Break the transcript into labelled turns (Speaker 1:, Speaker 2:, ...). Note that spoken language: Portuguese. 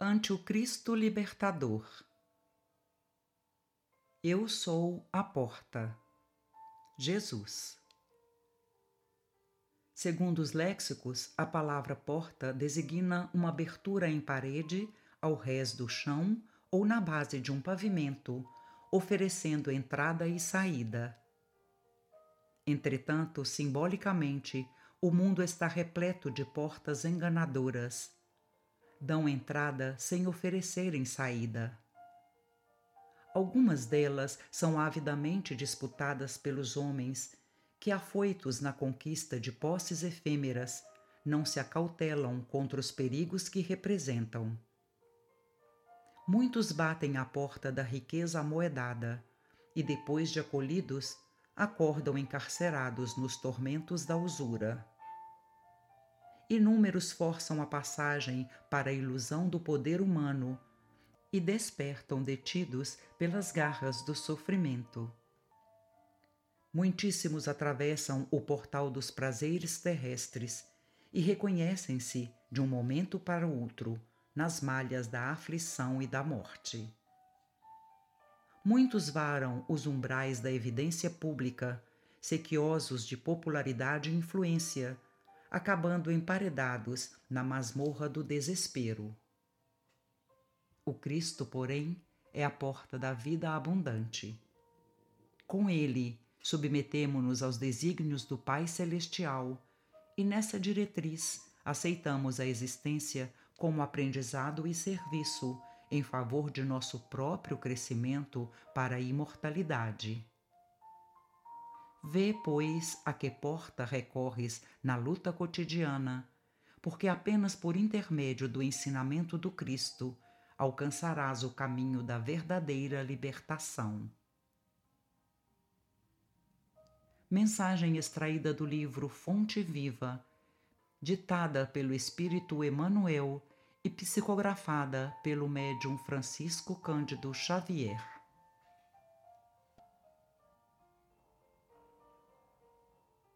Speaker 1: ante o Cristo libertador. Eu sou a porta. Jesus. Segundo os léxicos, a palavra porta designa uma abertura em parede, ao rés do chão ou na base de um pavimento, oferecendo entrada e saída. Entretanto, simbolicamente, o mundo está repleto de portas enganadoras. Dão entrada sem oferecerem saída. Algumas delas são avidamente disputadas pelos homens que, afoitos na conquista de posses efêmeras, não se acautelam contra os perigos que representam. Muitos batem à porta da riqueza amoedada e, depois de acolhidos, acordam encarcerados nos tormentos da usura. Inúmeros forçam a passagem para a ilusão do poder humano e despertam detidos pelas garras do sofrimento. Muitíssimos atravessam o portal dos prazeres terrestres e reconhecem-se, de um momento para outro, nas malhas da aflição e da morte. Muitos varam os umbrais da evidência pública, sequiosos de popularidade e influência, acabando emparedados na masmorra do desespero. O Cristo, porém, é a porta da vida abundante. Com ele, submetemo-nos aos desígnios do Pai Celestial e nessa diretriz aceitamos a existência como aprendizado e serviço em favor de nosso próprio crescimento para a imortalidade. Vê, pois, a que porta recorres na luta cotidiana, porque apenas por intermédio do ensinamento do Cristo alcançarás o caminho da verdadeira libertação. Mensagem extraída do livro Fonte Viva, ditada pelo Espírito Emmanuel e psicografada pelo médium Francisco Cândido Xavier.